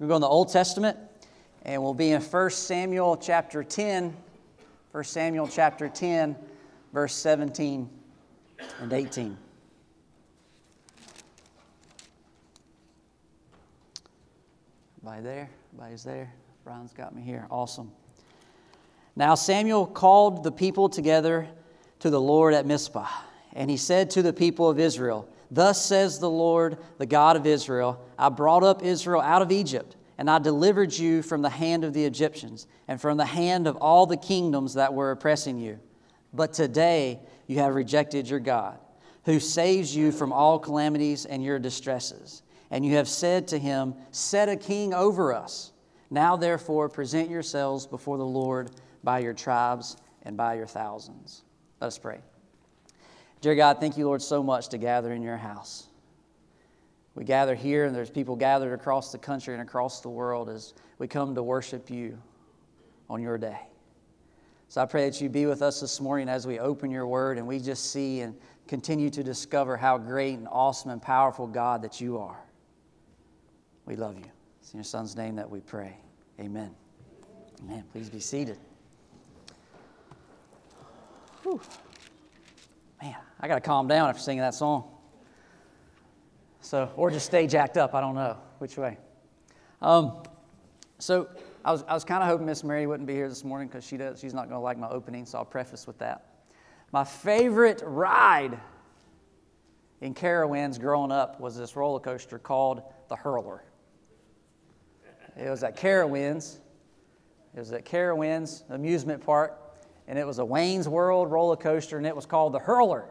We're going to the Old Testament, and we'll be in 1 Samuel chapter 10, 1 Samuel chapter 10, verse 17 and 18. Everybody there? Everybody's there? Brian's got me here. Awesome. Now Samuel called the people together to the Lord at Mizpah, and he said to the people of Israel, Thus says the Lord, the God of Israel I brought up Israel out of Egypt, and I delivered you from the hand of the Egyptians, and from the hand of all the kingdoms that were oppressing you. But today you have rejected your God, who saves you from all calamities and your distresses. And you have said to him, Set a king over us. Now, therefore, present yourselves before the Lord by your tribes and by your thousands. Let us pray. Dear God, thank you, Lord, so much to gather in your house. We gather here, and there's people gathered across the country and across the world as we come to worship you on your day. So I pray that you be with us this morning as we open your word and we just see and continue to discover how great and awesome and powerful God that you are. We love you. It's in your son's name that we pray. Amen. Amen. Please be seated. Whew. Man, I got to calm down after singing that song. So, or just stay jacked up. I don't know which way. Um, so, I was, I was kind of hoping Miss Mary wouldn't be here this morning because she does, she's not going to like my opening, so I'll preface with that. My favorite ride in Carowinds growing up was this roller coaster called the Hurler. It was at Carowinds. It was at Carowinds amusement park and it was a Wayne's World roller coaster, and it was called the Hurler.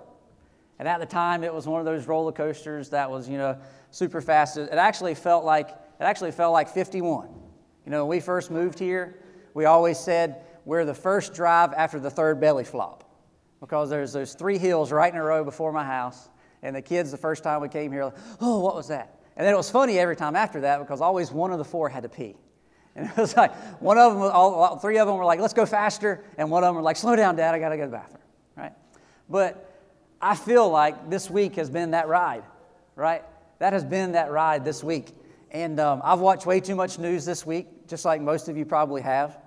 And at the time, it was one of those roller coasters that was, you know, super fast. It actually felt like it actually felt like 51. You know, when we first moved here, we always said we're the first drive after the third belly flop, because there's those three hills right in a row before my house, and the kids the first time we came here, like, oh, what was that? And then it was funny every time after that because always one of the four had to pee. And it was like one of them, all, three of them were like, let's go faster. And one of them were like, slow down, Dad, I got to go to the bathroom, right? But I feel like this week has been that ride, right? That has been that ride this week. And um, I've watched way too much news this week, just like most of you probably have.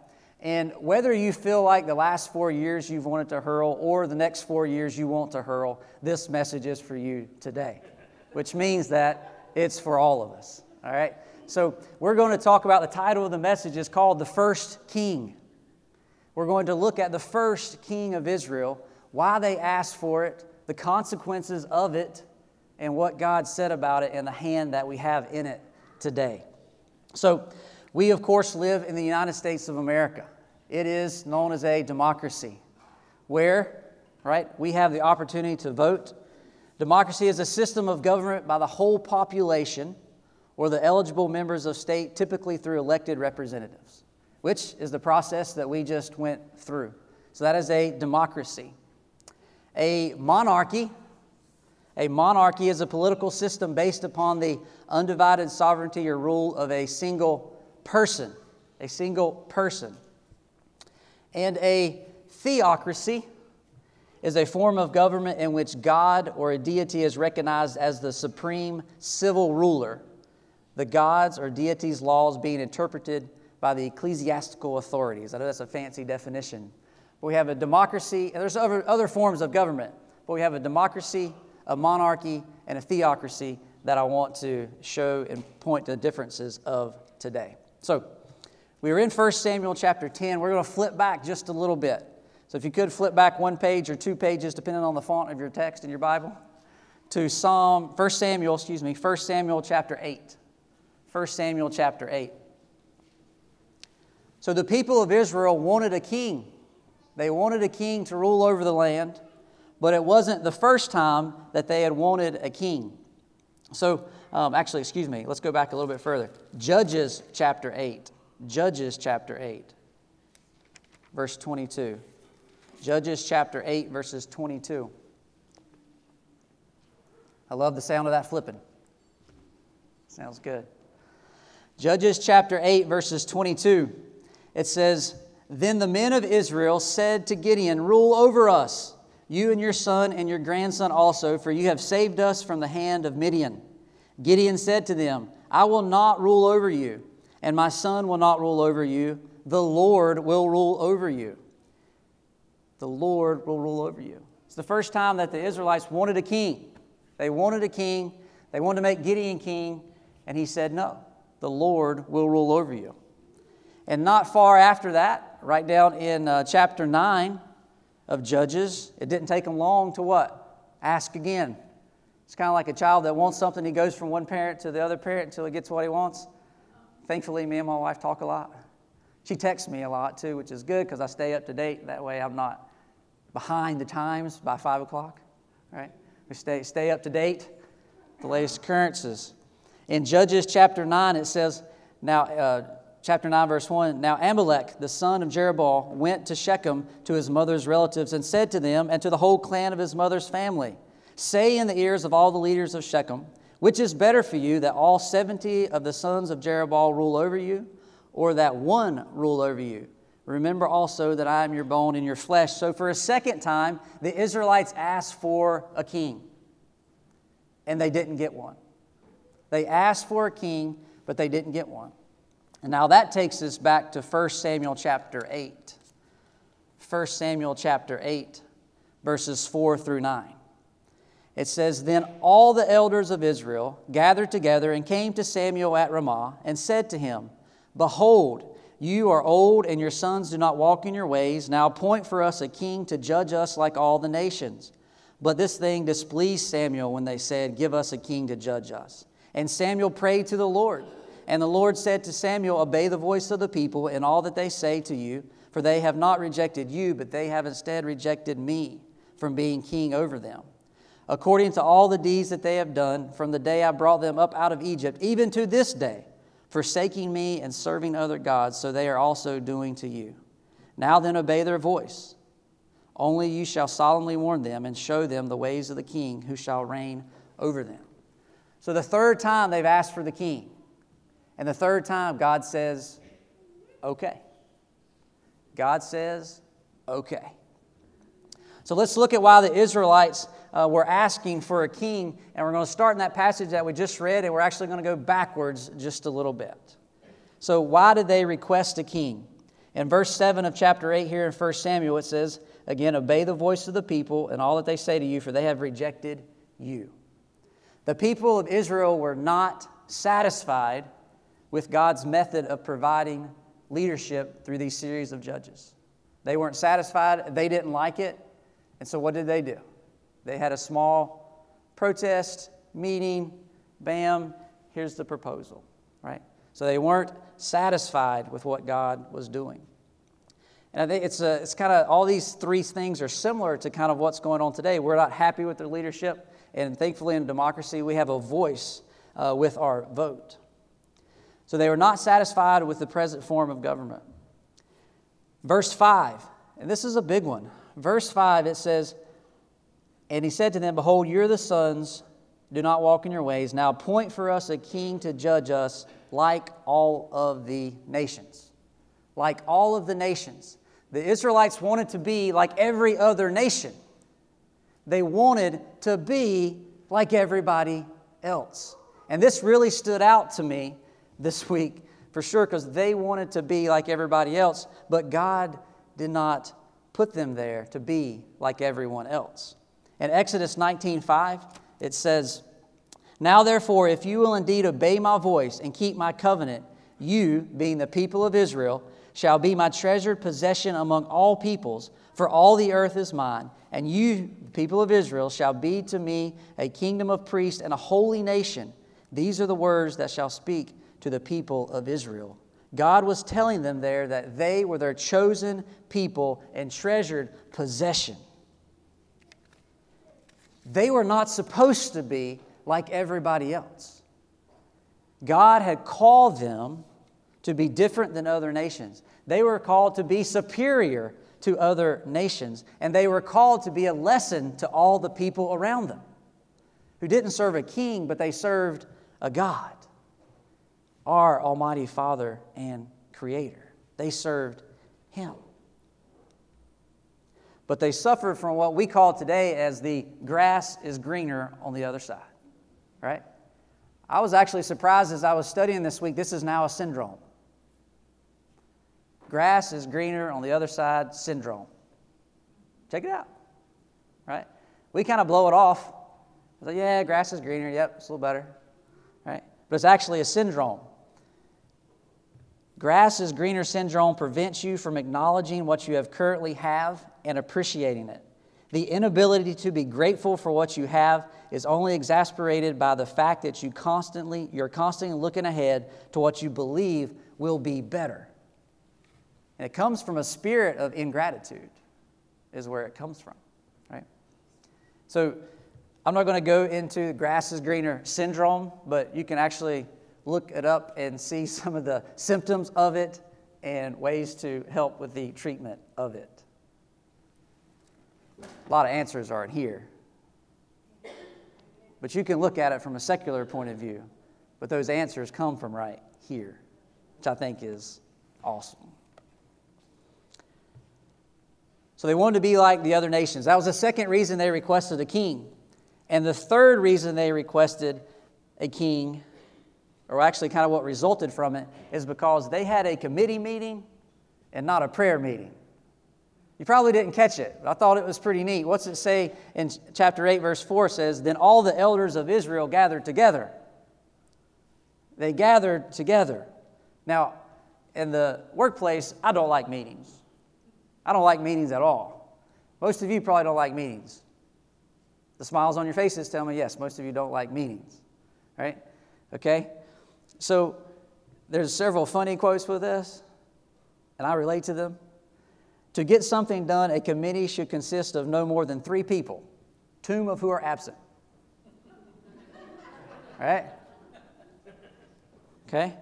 And whether you feel like the last four years you've wanted to hurl or the next four years you want to hurl, this message is for you today, which means that it's for all of us, all right? So, we're going to talk about the title of the message is called The First King. We're going to look at the first king of Israel, why they asked for it, the consequences of it, and what God said about it, and the hand that we have in it today. So, we of course live in the United States of America. It is known as a democracy where, right, we have the opportunity to vote. Democracy is a system of government by the whole population or the eligible members of state, typically through elected representatives, which is the process that we just went through. So that is a democracy. A monarchy, a monarchy is a political system based upon the undivided sovereignty or rule of a single person, a single person. And a theocracy is a form of government in which God or a deity is recognized as the supreme civil ruler the gods or deities' laws being interpreted by the ecclesiastical authorities. I know that's a fancy definition. But we have a democracy, and there's other, other forms of government, but we have a democracy, a monarchy, and a theocracy that I want to show and point to the differences of today. So, we are in 1 Samuel chapter 10. We're going to flip back just a little bit. So, if you could flip back one page or two pages, depending on the font of your text in your Bible, to Psalm, 1 Samuel, excuse me, 1 Samuel chapter 8. 1 Samuel chapter 8. So the people of Israel wanted a king. They wanted a king to rule over the land, but it wasn't the first time that they had wanted a king. So, um, actually, excuse me, let's go back a little bit further. Judges chapter 8. Judges chapter 8, verse 22. Judges chapter 8, verses 22. I love the sound of that flipping. Sounds good. Judges chapter 8, verses 22. It says, Then the men of Israel said to Gideon, Rule over us, you and your son and your grandson also, for you have saved us from the hand of Midian. Gideon said to them, I will not rule over you. and my son will not rule over you. The Lord will rule over you. The Lord will rule over you. It's the first time that the Israelites wanted a king. They wanted a king. They wanted to make Gideon king, and he said, No, the Lord will rule over you. And not far after that, right down in uh, chapter 9 of Judges, it didn't take them long to what? Ask again. It's kind of like a child that wants something, he goes from one parent to the other parent until he gets what he wants. Thankfully, me and my wife talk a lot. She texts me a lot too, which is good because I stay up to date. That way, I'm not behind the times by five o'clock. Right? We stay stay up to date, the latest occurrences. In Judges chapter nine, it says, now. Uh, chapter 9, verse 1 Now Amalek, the son of Jerubbaal, went to Shechem to his mother's relatives and said to them and to the whole clan of his mother's family, Say in the ears of all the leaders of Shechem, which is better for you, that all 70 of the sons of Jerubbaal rule over you, or that one rule over you? Remember also that I am your bone and your flesh. So, for a second time, the Israelites asked for a king, and they didn't get one. They asked for a king, but they didn't get one. And now that takes us back to 1 Samuel chapter 8. 1 Samuel chapter 8, verses 4 through 9. It says, Then all the elders of Israel gathered together and came to Samuel at Ramah and said to him, Behold, you are old and your sons do not walk in your ways. Now appoint for us a king to judge us like all the nations. But this thing displeased Samuel when they said, Give us a king to judge us. And Samuel prayed to the Lord. And the Lord said to Samuel, Obey the voice of the people in all that they say to you, for they have not rejected you, but they have instead rejected me from being king over them. According to all the deeds that they have done from the day I brought them up out of Egypt, even to this day, forsaking me and serving other gods, so they are also doing to you. Now then, obey their voice. Only you shall solemnly warn them and show them the ways of the king who shall reign over them. So, the third time they've asked for the king. And the third time, God says, okay. God says, okay. So let's look at why the Israelites uh, were asking for a king. And we're going to start in that passage that we just read, and we're actually going to go backwards just a little bit. So, why did they request a king? In verse 7 of chapter 8 here in 1 Samuel, it says, Again, obey the voice of the people and all that they say to you, for they have rejected you. The people of Israel were not satisfied with God's method of providing leadership through these series of judges. They weren't satisfied, they didn't like it, and so what did they do? They had a small protest meeting, bam, here's the proposal, right? So they weren't satisfied with what God was doing. And I think it's, a, it's kind of all these three things are similar to kind of what's going on today. We're not happy with their leadership, and thankfully in democracy, we have a voice uh, with our vote. So they were not satisfied with the present form of government. Verse 5, and this is a big one. Verse 5, it says, And he said to them, Behold, you're the sons, do not walk in your ways. Now appoint for us a king to judge us like all of the nations. Like all of the nations. The Israelites wanted to be like every other nation. They wanted to be like everybody else. And this really stood out to me this week for sure because they wanted to be like everybody else, but God did not put them there to be like everyone else. In Exodus 19:5, it says, "Now therefore, if you will indeed obey my voice and keep my covenant, you, being the people of Israel, shall be my treasured possession among all peoples, for all the earth is mine, and you, people of Israel, shall be to me a kingdom of priests and a holy nation. These are the words that shall speak to the people of Israel. God was telling them there that they were their chosen people and treasured possession. They were not supposed to be like everybody else. God had called them to be different than other nations. They were called to be superior to other nations, and they were called to be a lesson to all the people around them who didn't serve a king, but they served a God our Almighty Father and Creator. They served Him. But they suffered from what we call today as the grass is greener on the other side, right? I was actually surprised as I was studying this week. This is now a syndrome. Grass is greener on the other side syndrome. Check it out, right? We kind of blow it off. Like, yeah, grass is greener. Yep, it's a little better, right? But it's actually a syndrome. Grass is greener syndrome prevents you from acknowledging what you have currently have and appreciating it. The inability to be grateful for what you have is only exasperated by the fact that you constantly you're constantly looking ahead to what you believe will be better. And it comes from a spirit of ingratitude is where it comes from, right? So I'm not going to go into grass is greener syndrome, but you can actually look it up and see some of the symptoms of it and ways to help with the treatment of it. A lot of answers aren't here. But you can look at it from a secular point of view. But those answers come from right here, which I think is awesome. So they wanted to be like the other nations. That was the second reason they requested a king. And the third reason they requested a king, or actually kind of what resulted from it, is because they had a committee meeting and not a prayer meeting. You probably didn't catch it, but I thought it was pretty neat. What's it say in chapter 8, verse 4 says, Then all the elders of Israel gathered together. They gathered together. Now, in the workplace, I don't like meetings. I don't like meetings at all. Most of you probably don't like meetings. The smiles on your faces tell me, yes, most of you don't like meetings. Right? Okay? So, there's several funny quotes with this, and I relate to them. To get something done, a committee should consist of no more than three people, two of who are absent. right? Okay?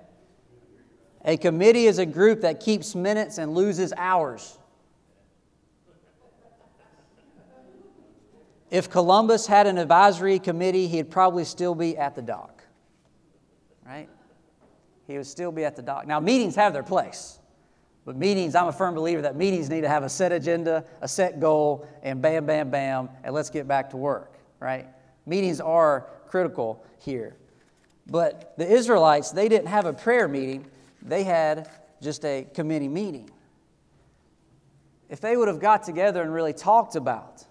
A committee is a group that keeps minutes and loses hours. If Columbus had an advisory committee, he'd probably still be at the dock. Right? He would still be at the dock. Now, meetings have their place. But meetings, I'm a firm believer that meetings need to have a set agenda, a set goal, and bam, bam, bam, and let's get back to work, right? Meetings are critical here. But the Israelites, they didn't have a prayer meeting, they had just a committee meeting. If they would have got together and really talked about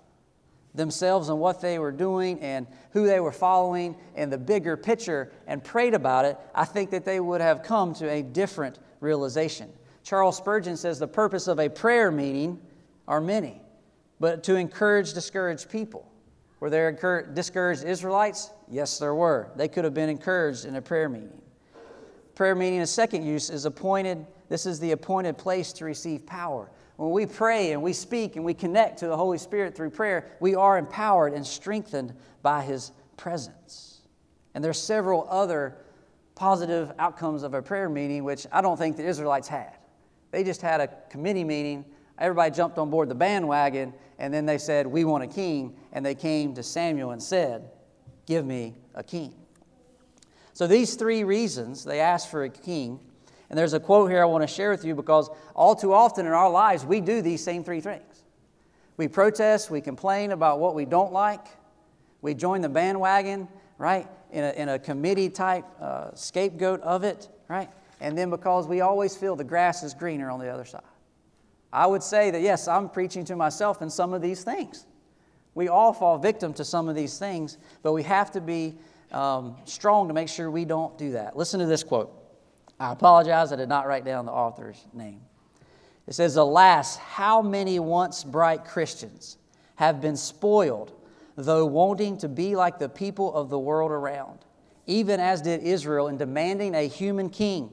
themselves and what they were doing and who they were following and the bigger picture and prayed about it, I think that they would have come to a different realization. Charles Spurgeon says the purpose of a prayer meeting are many, but to encourage discouraged people. Were there discouraged Israelites? Yes, there were. They could have been encouraged in a prayer meeting. Prayer meeting, a second use, is appointed. This is the appointed place to receive power. When we pray and we speak and we connect to the Holy Spirit through prayer, we are empowered and strengthened by His presence. And there's several other positive outcomes of a prayer meeting, which I don't think the Israelites had. They just had a committee meeting. Everybody jumped on board the bandwagon, and then they said, We want a king. And they came to Samuel and said, Give me a king. So, these three reasons they asked for a king. And there's a quote here I want to share with you because all too often in our lives, we do these same three things. We protest, we complain about what we don't like, we join the bandwagon, right, in a, in a committee type uh, scapegoat of it, right? and then because we always feel the grass is greener on the other side. I would say that, yes, I'm preaching to myself in some of these things. We all fall victim to some of these things, but we have to be um, strong to make sure we don't do that. Listen to this quote. I apologize, I did not write down the author's name. It says, Alas, how many once bright Christians have been spoiled, though wanting to be like the people of the world around, even as did Israel in demanding a human king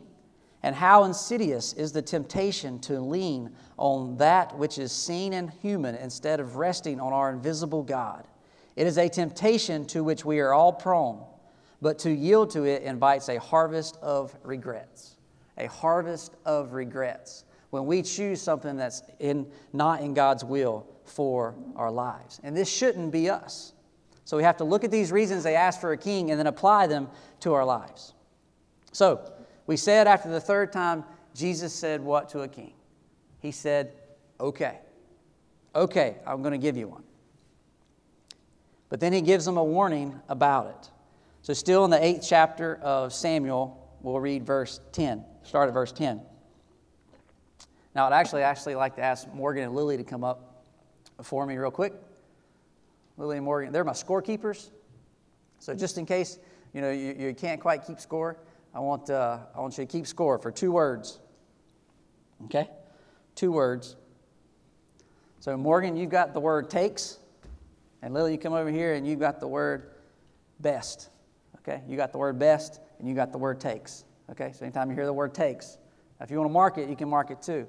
and how insidious is the temptation to lean on that which is seen and human instead of resting on our invisible God. It is a temptation to which we are all prone, but to yield to it invites a harvest of regrets. A harvest of regrets when we choose something that's in, not in God's will for our lives. And this shouldn't be us. So we have to look at these reasons they ask for a king and then apply them to our lives. So, we said after the third time, Jesus said what to a king? He said, Okay, okay, I'm going to give you one. But then he gives them a warning about it. So, still in the eighth chapter of Samuel, we'll read verse 10. Start at verse 10. Now, I'd actually actually like to ask Morgan and Lily to come up for me real quick. Lily and Morgan, they're my scorekeepers. So just in case you know you, you can't quite keep score, I want uh, I want you to keep score for two words. Okay, two words. So Morgan, you've got the word takes, and Lily, you come over here and you've got the word best. Okay, you got the word best and you got the word takes. Okay, so anytime you hear the word takes, if you want to mark it, you can mark it too.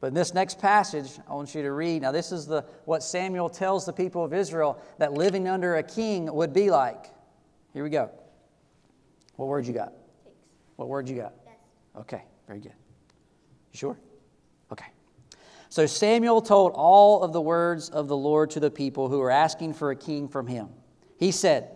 But in this next passage, I want you to read. Now, this is the, what Samuel tells the people of Israel that living under a king would be like. Here we go. What word you got? Takes. What word you got? Best. Okay, very good. You sure? Okay. So Samuel told all of the words of the Lord to the people who were asking for a king from him. He said,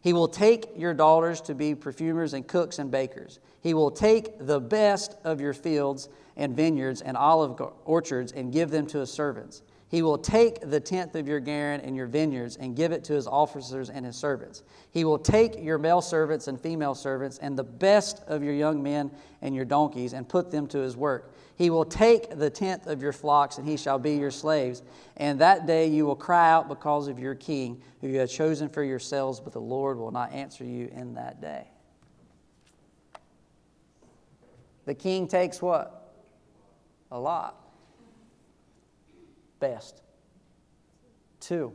He will take your daughters to be perfumers and cooks and bakers. He will take the best of your fields and vineyards and olive orchards and give them to his servants. He will take the tenth of your garden and your vineyards and give it to his officers and his servants. He will take your male servants and female servants and the best of your young men and your donkeys and put them to his work. He will take the tenth of your flocks and he shall be your slaves. And that day you will cry out because of your king, who you have chosen for yourselves, but the Lord will not answer you in that day. The king takes what? A lot best. Two.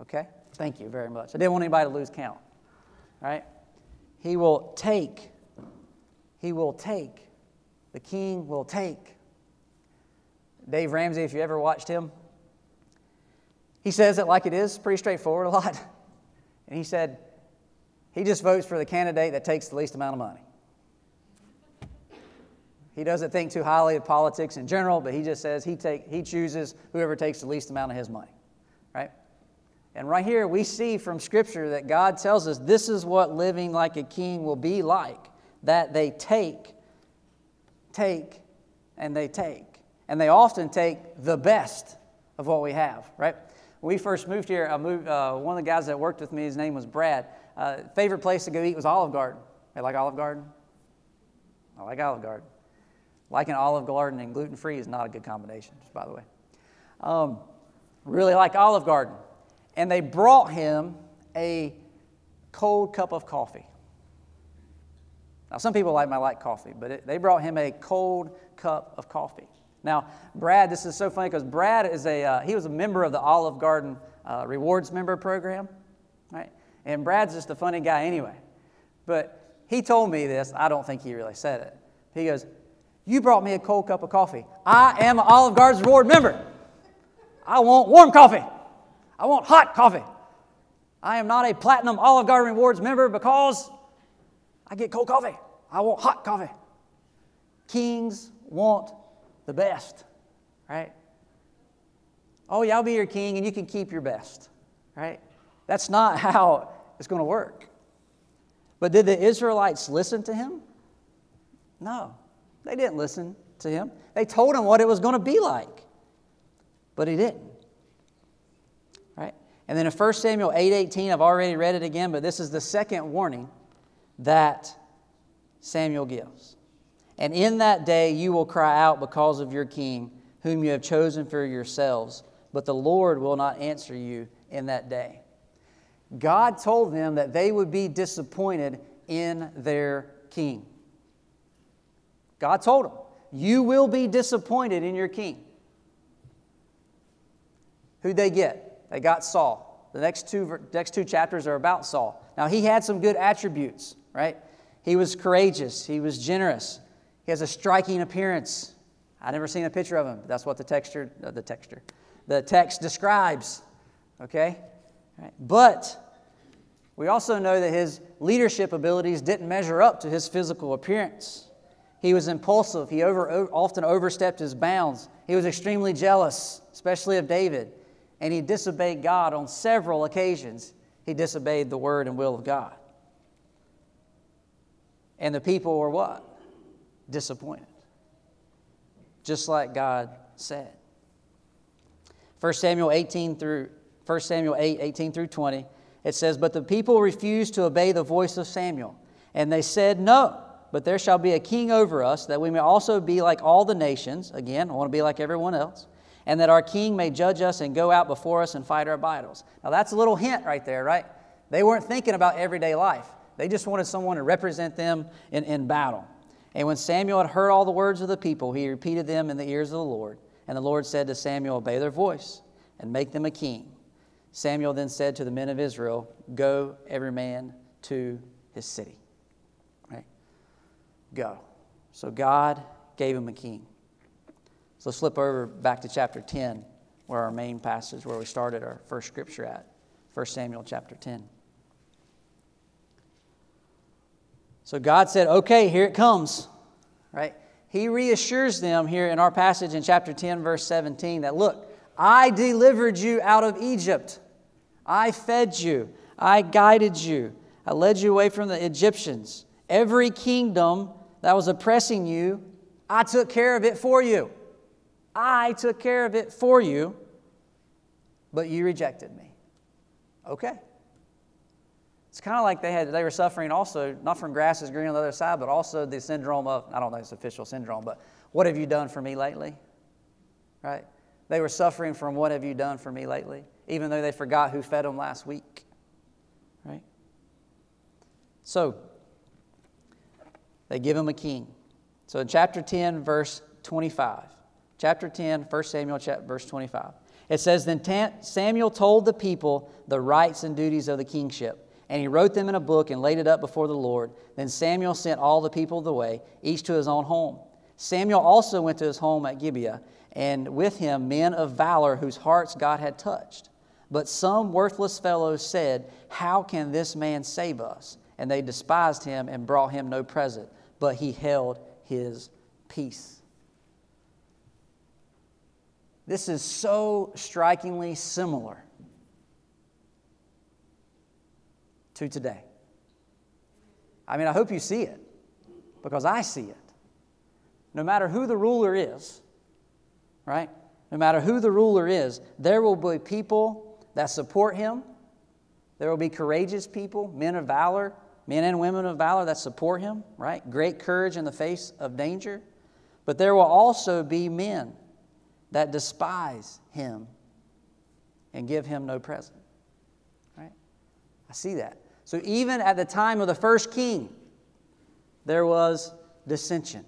Okay? Thank you very much. I didn't want anybody to lose count. Right? He will take. He will take. The king will take. Dave Ramsey, if you ever watched him, he says it like it is, pretty straightforward a lot. And he said, he just votes for the candidate that takes the least amount of money. He doesn't think too highly of politics in general, but he just says he, take, he chooses whoever takes the least amount of his money, right? And right here, we see from Scripture that God tells us this is what living like a king will be like that they take, take, and they take. And they often take the best of what we have, right? When we first moved here, I moved, uh, one of the guys that worked with me, his name was Brad. Uh, favorite place to go eat was Olive Garden. I like Olive Garden? I like Olive Garden. Like an Olive Garden and gluten free is not a good combination, by the way. Um, really like Olive Garden. And they brought him a cold cup of coffee. Now, some people might like my light coffee, but it, they brought him a cold cup of coffee. Now, Brad, this is so funny because Brad is a, uh, he was a member of the Olive Garden uh, Rewards member program, right? And Brad's just a funny guy anyway. But he told me this. I don't think he really said it. He goes, you brought me a cold cup of coffee. I am an Olive Garden's Reward member. I want warm coffee. I want hot coffee. I am not a Platinum Olive Garden Rewards member because I get cold coffee. I want hot coffee. Kings want the best, right? Oh, yeah, I'll be your king and you can keep your best, right? That's not how it's going to work. But did the Israelites listen to him? No. They didn't listen to him. They told him what it was going to be like, but he didn't. Right? And then in 1 Samuel 8:18, I've already read it again, but this is the second warning that Samuel gives. And in that day you will cry out because of your king, whom you have chosen for yourselves, but the Lord will not answer you in that day. God told them that they would be disappointed in their king. God told him, You will be disappointed in your king. Who'd they get? They got Saul. The next two, next two chapters are about Saul. Now, he had some good attributes, right? He was courageous, he was generous, he has a striking appearance. I've never seen a picture of him. That's what the texture, uh, the texture, the text describes. Okay, right. but we also know that his leadership abilities didn't measure up to his physical appearance. He was impulsive. He over, often overstepped his bounds. He was extremely jealous, especially of David. And he disobeyed God on several occasions. He disobeyed the word and will of God. And the people were what? Disappointed. Just like God said. 1 Samuel 18 through 1 Samuel 8, 18 through 20, it says, But the people refused to obey the voice of Samuel. And they said, No, but there shall be a king over us, that we may also be like all the nations. Again, I want to be like everyone else. And that our king may judge us and go out before us and fight our battles. Now, that's a little hint right there, right? They weren't thinking about everyday life. They just wanted someone to represent them in, in battle. And when Samuel had heard all the words of the people, he repeated them in the ears of the Lord. And the Lord said to Samuel, Obey their voice and make them a king. Samuel then said to the men of Israel, Go, every man to his city. Go. So God gave him a king. So let's flip over back to chapter 10, where our main passage, where we started our first scripture at. 1 Samuel chapter 10. So God said, Okay, here it comes. Right? He reassures them here in our passage in chapter 10, verse 17, that look, I delivered you out of Egypt. I fed you. I guided you. I led you away from the Egyptians. Every kingdom that was oppressing you, I took care of it for you. I took care of it for you, but you rejected me. Okay. It's kind of like they had they were suffering also not from grass is green on the other side, but also the syndrome of I don't know if it's official syndrome, but what have you done for me lately? Right? They were suffering from what have you done for me lately, even though they forgot who fed them last week. Right? So, they give him a king. So in chapter 10, verse 25, chapter 10, 1 Samuel, chapter, verse 25, it says, Then Samuel told the people the rights and duties of the kingship, and he wrote them in a book and laid it up before the Lord. Then Samuel sent all the people the way, each to his own home. Samuel also went to his home at Gibeah and with him men of valor whose hearts God had touched. But some worthless fellows said, How can this man save us? And they despised him and brought him no present, but he held his peace. This is so strikingly similar to today. I mean, I hope you see it because I see it. No matter who the ruler is, right? No matter who the ruler is, there will be people that support him. There will be courageous people, men of valor, men and women of valor that support him, right? Great courage in the face of danger. But there will also be men that despise him and give him no present. Right? I see that. So even at the time of the first king, there was dissension.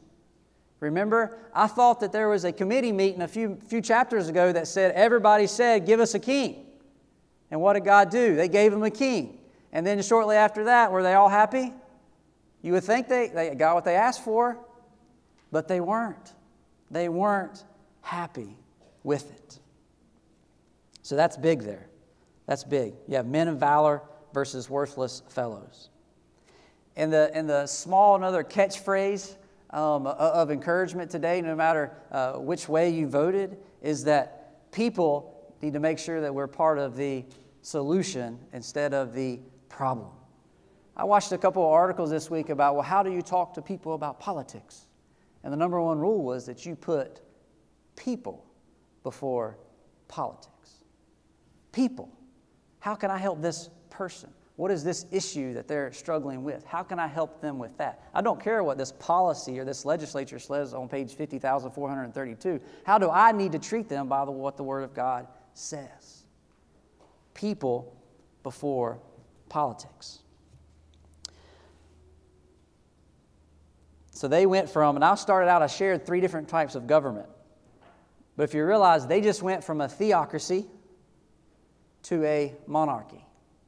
Remember, I thought that there was a committee meeting a few, few chapters ago that said, everybody said, give us a king. And what did God do? They gave him a king. And then shortly after that, were they all happy? You would think they, they got what they asked for, but they weren't. They weren't happy with it. So that's big there. That's big. You have men of valor versus worthless fellows. And the, and the small, another catchphrase um, of encouragement today, no matter uh, which way you voted, is that people need to make sure that we're part of the solution instead of the problem. I watched a couple of articles this week about, well, how do you talk to people about politics? And the number one rule was that you put people before politics. People. How can I help this person? What is this issue that they're struggling with? How can I help them with that? I don't care what this policy or this legislature says on page 50,432. How do I need to treat them by the, what the Word of God says? People before politics. So they went from, and I started out, I shared three different types of government. But if you realize, they just went from a theocracy to a monarchy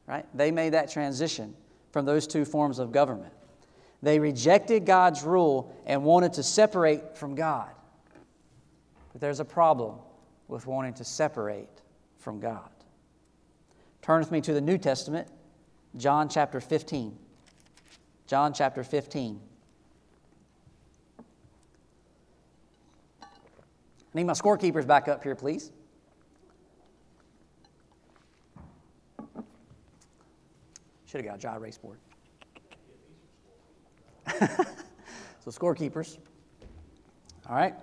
right? They made that transition from those two forms of government. They rejected God's rule and wanted to separate from God. But there's a problem with wanting to separate from God. Turn with me to the New Testament, John chapter 15. John chapter 15. I need my scorekeepers back up here, please. Should have got a dry erase board. so, scorekeepers. All right.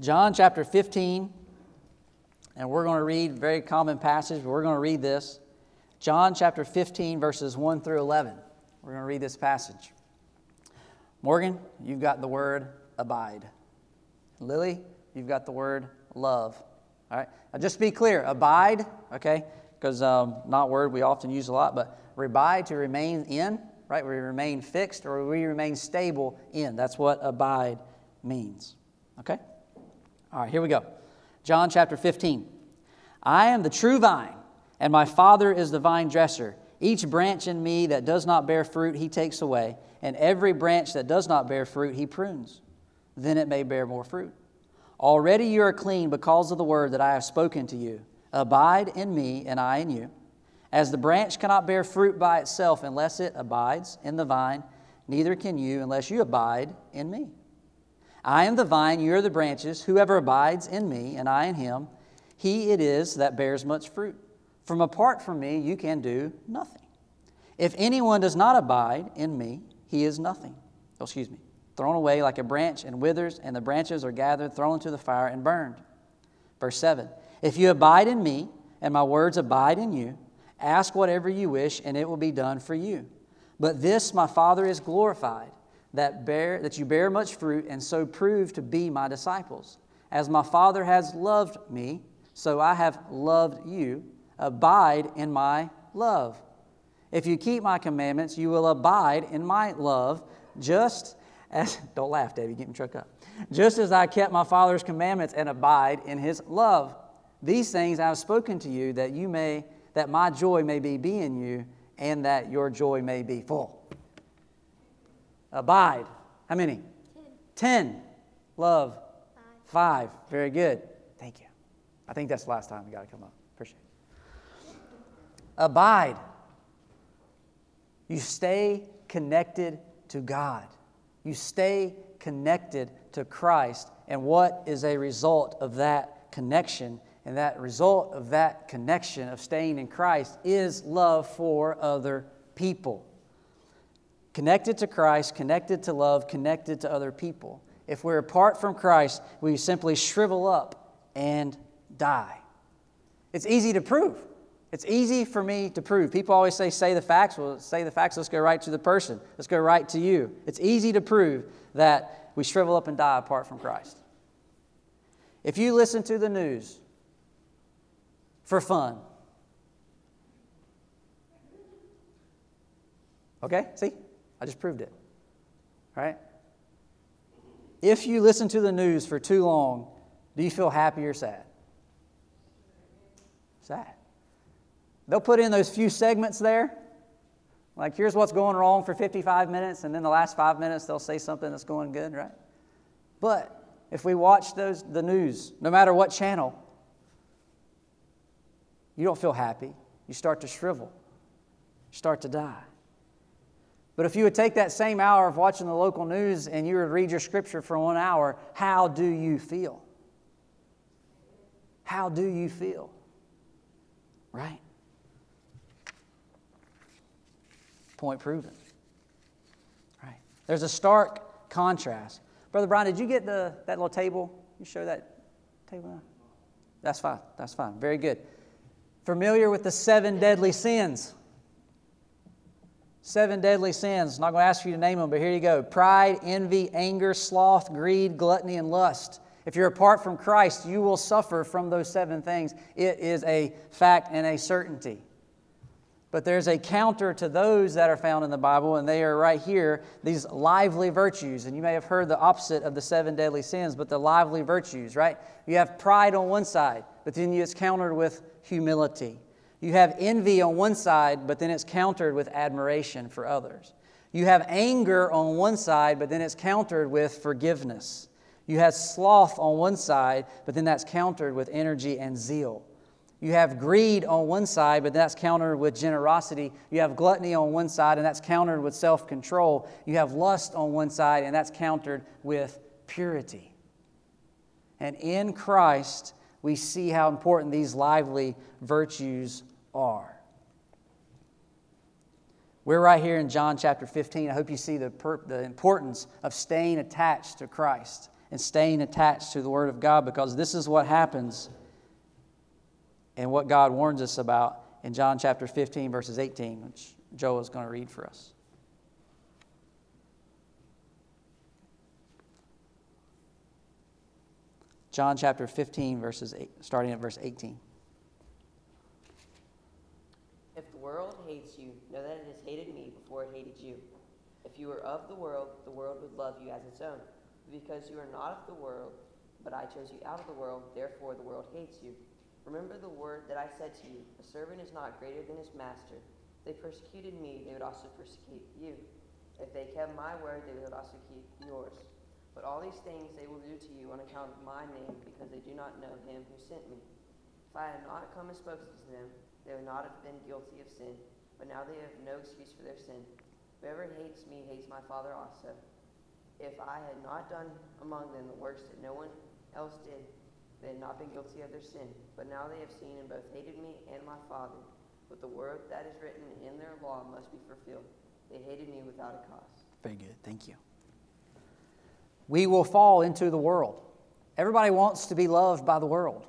John chapter 15, and we're going to read very common passage, but we're going to read this. John chapter 15, verses 1 through 11. We're going to read this passage. Morgan, you've got the word abide. Lily, you've got the word love. All right. Now, just be clear abide, okay, because um, not word we often use a lot, but abide to remain in, right? We remain fixed or we remain stable in. That's what abide means. Okay? All right, here we go. John chapter 15. I am the true vine, and my Father is the vine dresser. Each branch in me that does not bear fruit, he takes away, and every branch that does not bear fruit, he prunes. Then it may bear more fruit. Already you are clean because of the word that I have spoken to you. Abide in me, and I in you. As the branch cannot bear fruit by itself unless it abides in the vine, neither can you unless you abide in me. I am the vine, you are the branches. Whoever abides in me, and I in him, he it is that bears much fruit. From apart from me, you can do nothing. If anyone does not abide in me, he is nothing. Oh, excuse me. Thrown away like a branch and withers, and the branches are gathered, thrown into the fire, and burned. Verse 7 If you abide in me, and my words abide in you, ask whatever you wish, and it will be done for you. But this my Father is glorified that, bear, that you bear much fruit and so prove to be my disciples. As my Father has loved me, so I have loved you. Abide in my love. If you keep my commandments, you will abide in my love, just as, don't laugh, David, get me truck up. Just as I kept my Father's commandments and abide in his love. These things I have spoken to you that you may, that my joy may be, be in you, and that your joy may be full. Abide. How many? Ten. Ten. Love. Five. Five. Very good. Thank you. I think that's the last time we got to come up. Abide. You stay connected to God. You stay connected to Christ. And what is a result of that connection? And that result of that connection of staying in Christ is love for other people connected to Christ, connected to love, connected to other people. If we're apart from Christ, we simply shrivel up and die. It's easy to prove. It's easy for me to prove. People always say, say the facts. Well, say the facts. Let's go right to the person. Let's go right to you. It's easy to prove that we shrivel up and die apart from Christ. If you listen to the news for fun, okay, see? I just proved it. Right? If you listen to the news for too long, do you feel happy or sad? Sad. They'll put in those few segments there. Like, here's what's going wrong for 55 minutes, and then the last five minutes they'll say something that's going good, right? But if we watch those, the news, no matter what channel, you don't feel happy. You start to shrivel, you start to die. But if you would take that same hour of watching the local news and you would read your scripture for one hour, how do you feel? How do you feel? Right? Point proven. Right. There's a stark contrast. Brother Brian, did you get the, that little table? You show that table? That's fine. That's fine. Very good. Familiar with the seven deadly sins? Seven deadly sins. I'm not going to ask you to name them, but here you go pride, envy, anger, sloth, greed, gluttony, and lust. If you're apart from Christ, you will suffer from those seven things. It is a fact and a certainty. But there's a counter to those that are found in the Bible, and they are right here these lively virtues. And you may have heard the opposite of the seven deadly sins, but the lively virtues, right? You have pride on one side, but then it's countered with humility. You have envy on one side, but then it's countered with admiration for others. You have anger on one side, but then it's countered with forgiveness. You have sloth on one side, but then that's countered with energy and zeal. You have greed on one side, but that's countered with generosity. You have gluttony on one side, and that's countered with self control. You have lust on one side, and that's countered with purity. And in Christ, we see how important these lively virtues are. We're right here in John chapter 15. I hope you see the, per- the importance of staying attached to Christ and staying attached to the Word of God because this is what happens and what God warns us about in John chapter 15, verses 18, which Joel is going to read for us. John chapter 15, verses eight, starting at verse 18. If the world hates you, know that it has hated me before it hated you. If you were of the world, the world would love you as its own. Because you are not of the world, but I chose you out of the world, therefore the world hates you. Remember the word that I said to you A servant is not greater than his master. If they persecuted me, they would also persecute you. If they kept my word, they would also keep yours. But all these things they will do to you on account of my name, because they do not know him who sent me. If I had not come and spoken to them, they would not have been guilty of sin. But now they have no excuse for their sin. Whoever hates me hates my Father also. If I had not done among them the works that no one else did, they had not been guilty of their sin. But now they have seen and both hated me and my Father. But the word that is written in their law must be fulfilled. They hated me without a cause. Very good. Thank you. We will fall into the world. Everybody wants to be loved by the world.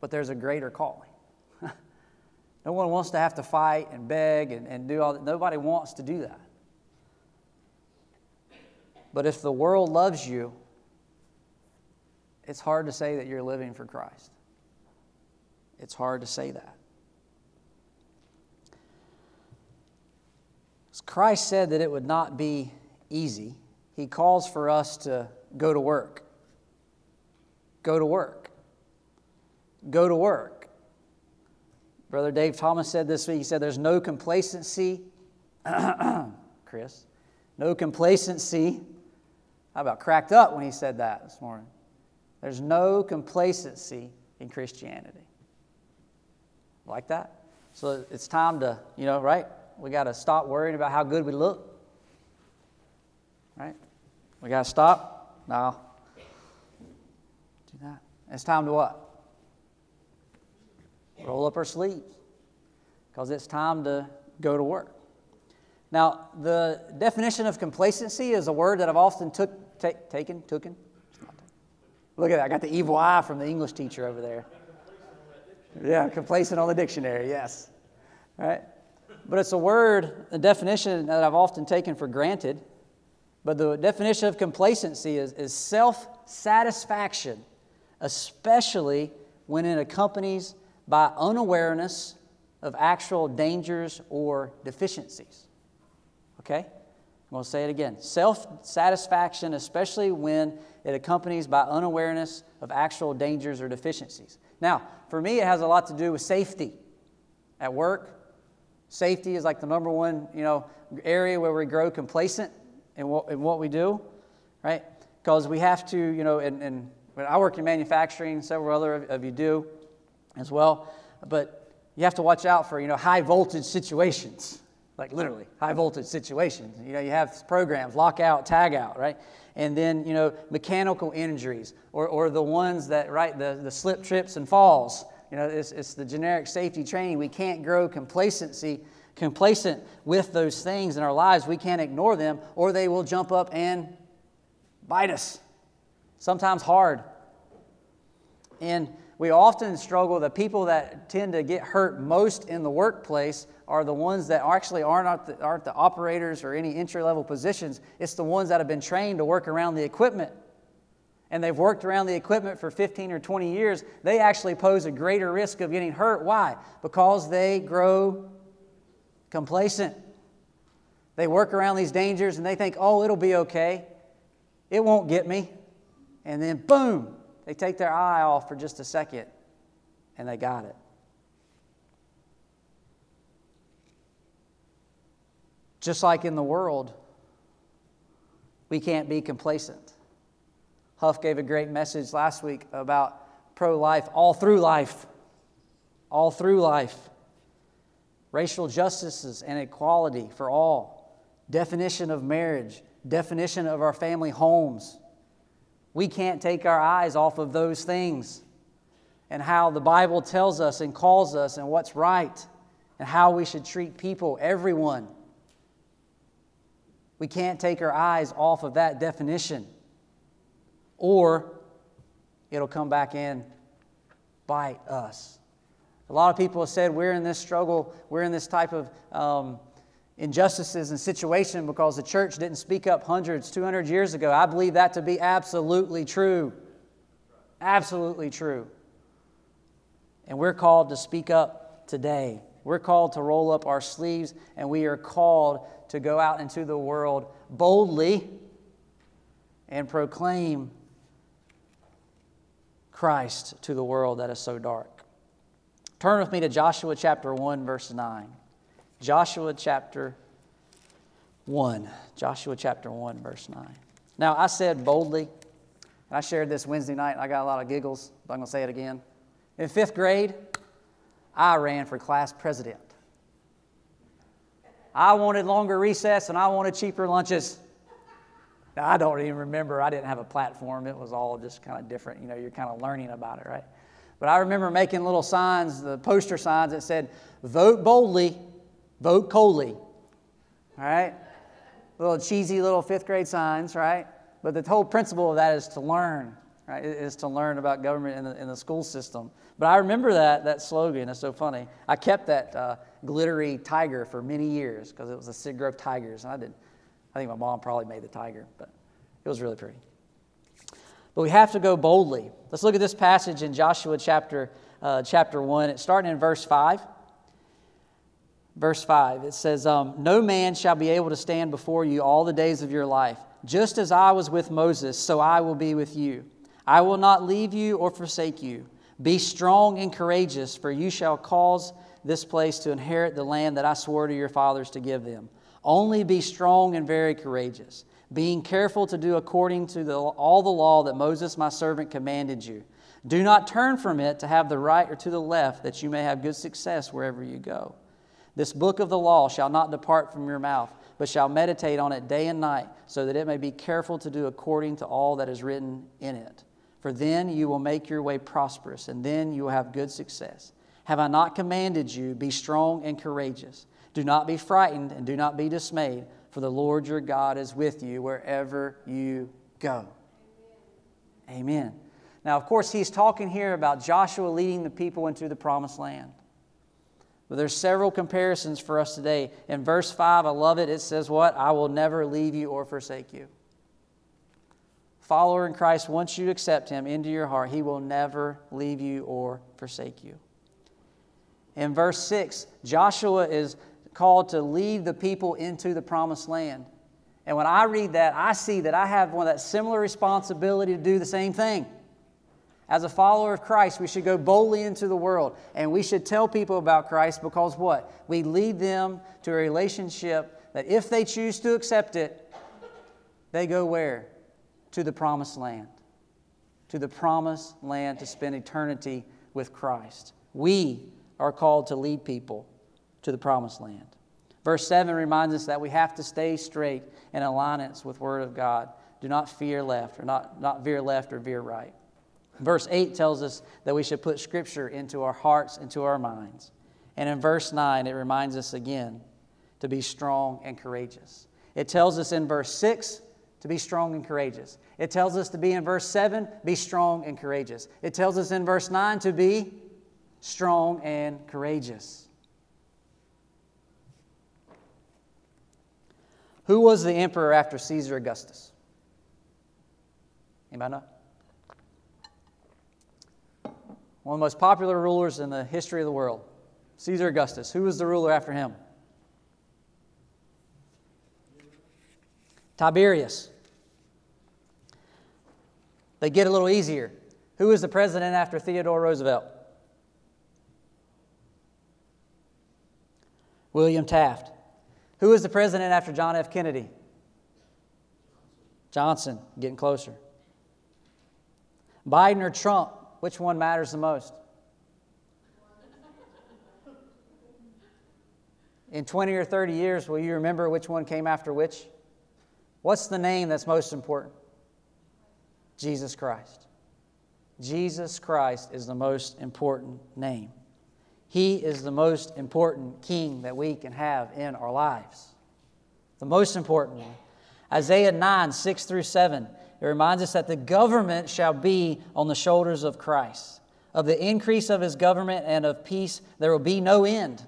But there's a greater calling. no one wants to have to fight and beg and, and do all that. Nobody wants to do that. But if the world loves you, it's hard to say that you're living for Christ. It's hard to say that. Christ said that it would not be easy. He calls for us to go to work. Go to work. Go to work. Brother Dave Thomas said this week, he said, There's no complacency, Chris, no complacency. How about cracked up when he said that this morning? There's no complacency in Christianity. Like that? So it's time to, you know, right? We got to stop worrying about how good we look. Right? We got to stop. No. Do that. It's time to what? Roll up our sleeves. Because it's time to go to work. Now, the definition of complacency is a word that I've often took, taken, tooken. Look at that. I got the evil eye from the English teacher over there. Yeah, complacent on the dictionary, yes. Right? But it's a word, a definition that I've often taken for granted. But the definition of complacency is, is self satisfaction, especially when it accompanies by unawareness of actual dangers or deficiencies. Okay? I'm going to say it again. Self satisfaction, especially when it accompanies by unawareness of actual dangers or deficiencies. Now, for me, it has a lot to do with safety at work, Safety is like the number one, you know, area where we grow complacent in what, in what we do, right? Because we have to, you know, and, and I work in manufacturing, several other of you do as well, but you have to watch out for, you know, high voltage situations, like literally high voltage situations. You know, you have programs, lockout, tag out, right? And then, you know, mechanical injuries or, or the ones that, right, the, the slip, trips, and falls you know, it's, it's the generic safety training. We can't grow complacency, complacent with those things in our lives. We can't ignore them, or they will jump up and bite us. Sometimes hard. And we often struggle. The people that tend to get hurt most in the workplace are the ones that actually aren't the, aren't the operators or any entry level positions. It's the ones that have been trained to work around the equipment and they've worked around the equipment for 15 or 20 years, they actually pose a greater risk of getting hurt. Why? Because they grow complacent. They work around these dangers and they think, oh, it'll be okay. It won't get me. And then, boom, they take their eye off for just a second and they got it. Just like in the world, we can't be complacent. Huff gave a great message last week about pro life, all through life. All through life. Racial justices and equality for all. Definition of marriage, definition of our family homes. We can't take our eyes off of those things and how the Bible tells us and calls us and what's right and how we should treat people, everyone. We can't take our eyes off of that definition, or it'll come back in bite us. A lot of people have said we're in this struggle, we're in this type of um, injustices and situation because the church didn't speak up hundreds, 200 years ago. I believe that to be absolutely true. Absolutely true. And we're called to speak up today. We're called to roll up our sleeves, and we are called to go out into the world boldly and proclaim Christ to the world that is so dark. Turn with me to Joshua chapter 1, verse 9. Joshua chapter 1. Joshua chapter 1, verse 9. Now, I said boldly, and I shared this Wednesday night, and I got a lot of giggles, but I'm going to say it again. In fifth grade, I ran for class president. I wanted longer recess and I wanted cheaper lunches. Now, I don't even remember. I didn't have a platform. It was all just kind of different. You know, you're kind of learning about it, right? But I remember making little signs, the poster signs that said, vote boldly, vote coldly. All right? Little cheesy little fifth grade signs, right? But the whole principle of that is to learn, right? Is to learn about government in the, in the school system. But I remember that, that slogan. It's so funny. I kept that uh, glittery tiger for many years because it was the Cedar Grove Tigers. And I did, I think my mom probably made the tiger, but it was really pretty. But we have to go boldly. Let's look at this passage in Joshua chapter, uh, chapter 1. It's starting in verse 5. Verse 5, it says, um, No man shall be able to stand before you all the days of your life. Just as I was with Moses, so I will be with you. I will not leave you or forsake you. Be strong and courageous, for you shall cause this place to inherit the land that I swore to your fathers to give them. Only be strong and very courageous, being careful to do according to the, all the law that Moses my servant commanded you. Do not turn from it to have the right or to the left, that you may have good success wherever you go. This book of the law shall not depart from your mouth, but shall meditate on it day and night, so that it may be careful to do according to all that is written in it for then you will make your way prosperous, and then you will have good success. Have I not commanded you, be strong and courageous? Do not be frightened and do not be dismayed, for the Lord your God is with you wherever you go. Amen. Now, of course, he's talking here about Joshua leading the people into the promised land. But there's several comparisons for us today. In verse 5, I love it. It says, What? I will never leave you or forsake you follower in Christ, once you accept Him into your heart, He will never leave you or forsake you. In verse 6, Joshua is called to lead the people into the promised land. And when I read that, I see that I have one that similar responsibility to do the same thing. As a follower of Christ, we should go boldly into the world and we should tell people about Christ because what? We lead them to a relationship that if they choose to accept it, they go where? to the promised land, to the promised land to spend eternity with Christ. We are called to lead people to the promised land. Verse 7 reminds us that we have to stay straight in alignment with Word of God. Do not fear left, or not, not veer left or veer right. Verse 8 tells us that we should put Scripture into our hearts, into our minds. And in verse 9, it reminds us again to be strong and courageous. It tells us in verse 6 to be strong and courageous. It tells us to be in verse 7, be strong and courageous. It tells us in verse 9 to be strong and courageous. Who was the emperor after Caesar Augustus? Anybody know? One of the most popular rulers in the history of the world, Caesar Augustus. Who was the ruler after him? Tiberius. They get a little easier. Who was the president after Theodore Roosevelt? William Taft. Who was the president after John F. Kennedy? Johnson, getting closer. Biden or Trump, which one matters the most? In 20 or 30 years, will you remember which one came after which? What's the name that's most important? Jesus Christ. Jesus Christ is the most important name. He is the most important king that we can have in our lives. The most important one. Isaiah 9, 6 through 7, it reminds us that the government shall be on the shoulders of Christ. Of the increase of his government and of peace, there will be no end.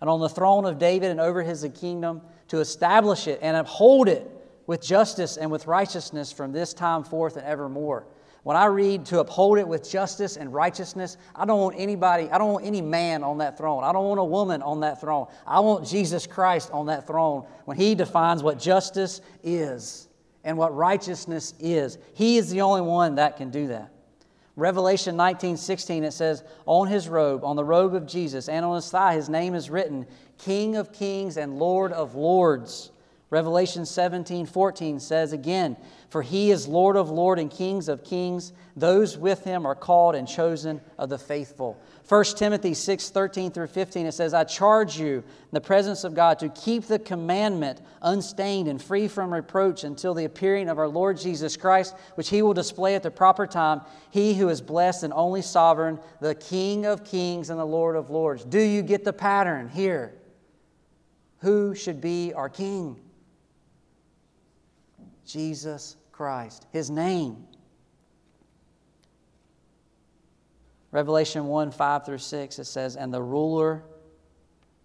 And on the throne of David and over his kingdom, to establish it and uphold it with justice and with righteousness from this time forth and evermore. When I read to uphold it with justice and righteousness, I don't want anybody, I don't want any man on that throne. I don't want a woman on that throne. I want Jesus Christ on that throne when he defines what justice is and what righteousness is. He is the only one that can do that. Revelation 19 16, it says, On his robe, on the robe of Jesus, and on his thigh, his name is written, King of kings and Lord of lords. Revelation 17, 14 says again, For he is Lord of lords and kings of kings. Those with him are called and chosen of the faithful. 1 Timothy 6, 13 through 15, it says, I charge you in the presence of God to keep the commandment unstained and free from reproach until the appearing of our Lord Jesus Christ, which he will display at the proper time. He who is blessed and only sovereign, the King of kings and the Lord of lords. Do you get the pattern here? Who should be our King? Jesus Christ, his name. Revelation 1 5 through 6, it says, And the ruler,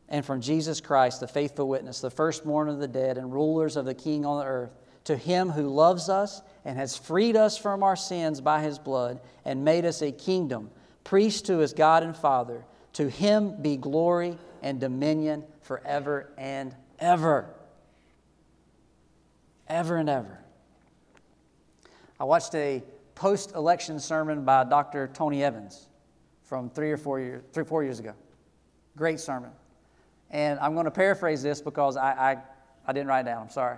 and from Jesus Christ, the faithful witness, the firstborn of the dead, and rulers of the king on the earth, to him who loves us and has freed us from our sins by his blood and made us a kingdom, priest to his God and Father, to him be glory and dominion forever and ever ever and ever. I watched a post election sermon by Dr. Tony Evans from three or four years, three, four years ago. Great sermon. And I'm going to paraphrase this because I, I, I didn't write it down, I'm sorry.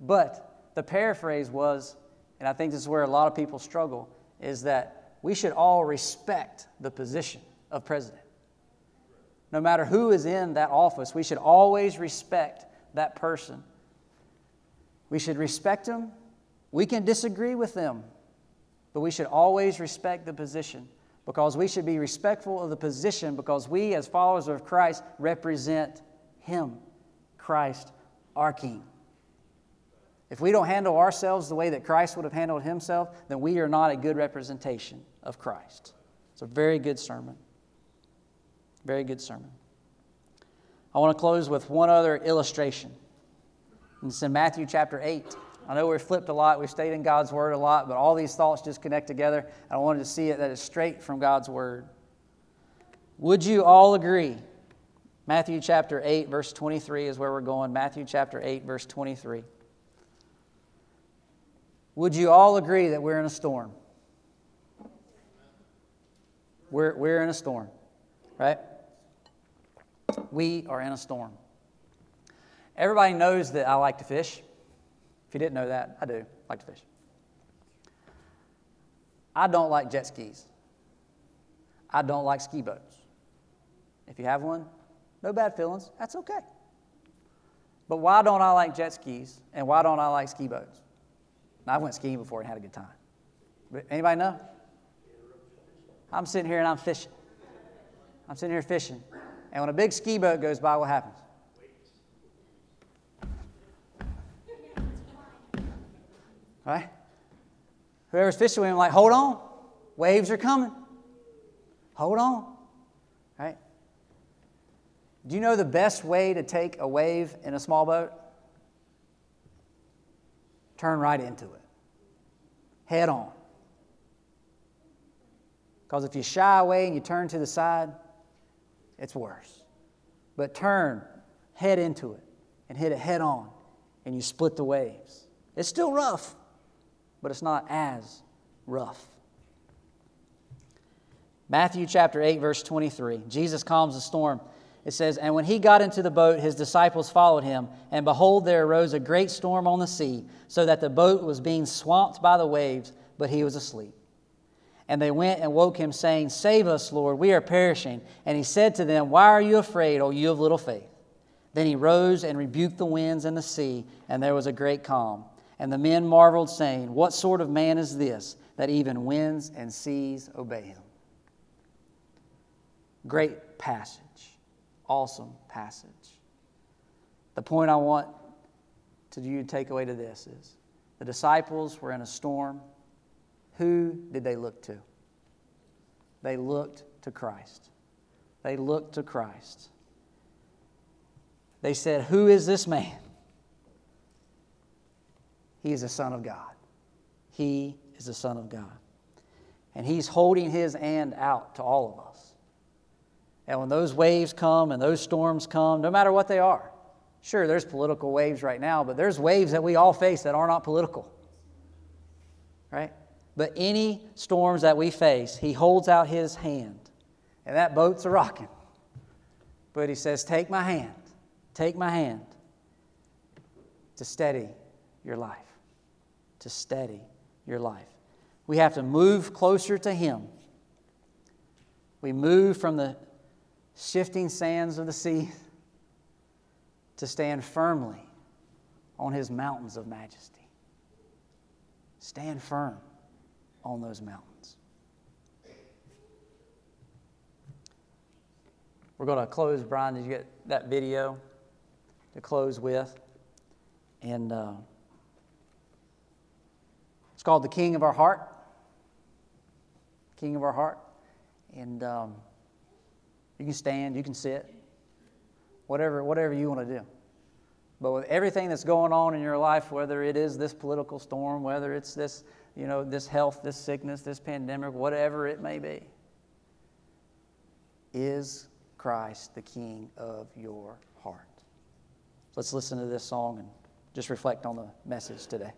But the paraphrase was, and I think this is where a lot of people struggle, is that we should all respect the position of president. No matter who is in that office, we should always respect that person we should respect them. We can disagree with them, but we should always respect the position because we should be respectful of the position because we, as followers of Christ, represent Him, Christ, our King. If we don't handle ourselves the way that Christ would have handled Himself, then we are not a good representation of Christ. It's a very good sermon. Very good sermon. I want to close with one other illustration. It's in Matthew chapter 8. I know we've flipped a lot, we've stayed in God's Word a lot, but all these thoughts just connect together. I wanted to see it that is straight from God's Word. Would you all agree? Matthew chapter 8, verse 23 is where we're going. Matthew chapter 8, verse 23. Would you all agree that we're in a storm? We're, we're in a storm, right? We are in a storm. Everybody knows that I like to fish. If you didn't know that, I do like to fish. I don't like jet skis. I don't like ski boats. If you have one, no bad feelings. That's okay. But why don't I like jet skis and why don't I like ski boats? Now, I went skiing before and had a good time. But anybody know? I'm sitting here and I'm fishing. I'm sitting here fishing. And when a big ski boat goes by, what happens? Right? Whoever's fishing with him, like, hold on. Waves are coming. Hold on. Right? Do you know the best way to take a wave in a small boat? Turn right into it. Head on. Because if you shy away and you turn to the side, it's worse. But turn, head into it, and hit it head on, and you split the waves. It's still rough, but it's not as rough. Matthew chapter 8, verse 23. Jesus calms the storm. It says, And when he got into the boat, his disciples followed him. And behold, there arose a great storm on the sea, so that the boat was being swamped by the waves, but he was asleep. And they went and woke him, saying, Save us, Lord, we are perishing. And he said to them, Why are you afraid, O you of little faith? Then he rose and rebuked the winds and the sea, and there was a great calm. And the men marveled, saying, What sort of man is this that even winds and seas obey him? Great passage. Awesome passage. The point I want to you to take away to this is the disciples were in a storm. Who did they look to? They looked to Christ. They looked to Christ. They said, Who is this man? He is the Son of God. He is the Son of God. And He's holding His hand out to all of us. And when those waves come and those storms come, no matter what they are, sure, there's political waves right now, but there's waves that we all face that are not political. Right? But any storms that we face, He holds out His hand. And that boat's a rocking. But He says, Take my hand, take my hand to steady your life. To steady your life. We have to move closer to Him. We move from the shifting sands of the sea to stand firmly on His mountains of majesty. Stand firm on those mountains. We're going to close. Brian, did you get that video to close with? And uh, it's called The King of Our Heart. King of Our Heart. And um, you can stand, you can sit, whatever, whatever you want to do. But with everything that's going on in your life, whether it is this political storm, whether it's this you know, this health, this sickness, this pandemic, whatever it may be. Is Christ the King of your heart? Let's listen to this song and just reflect on the message today.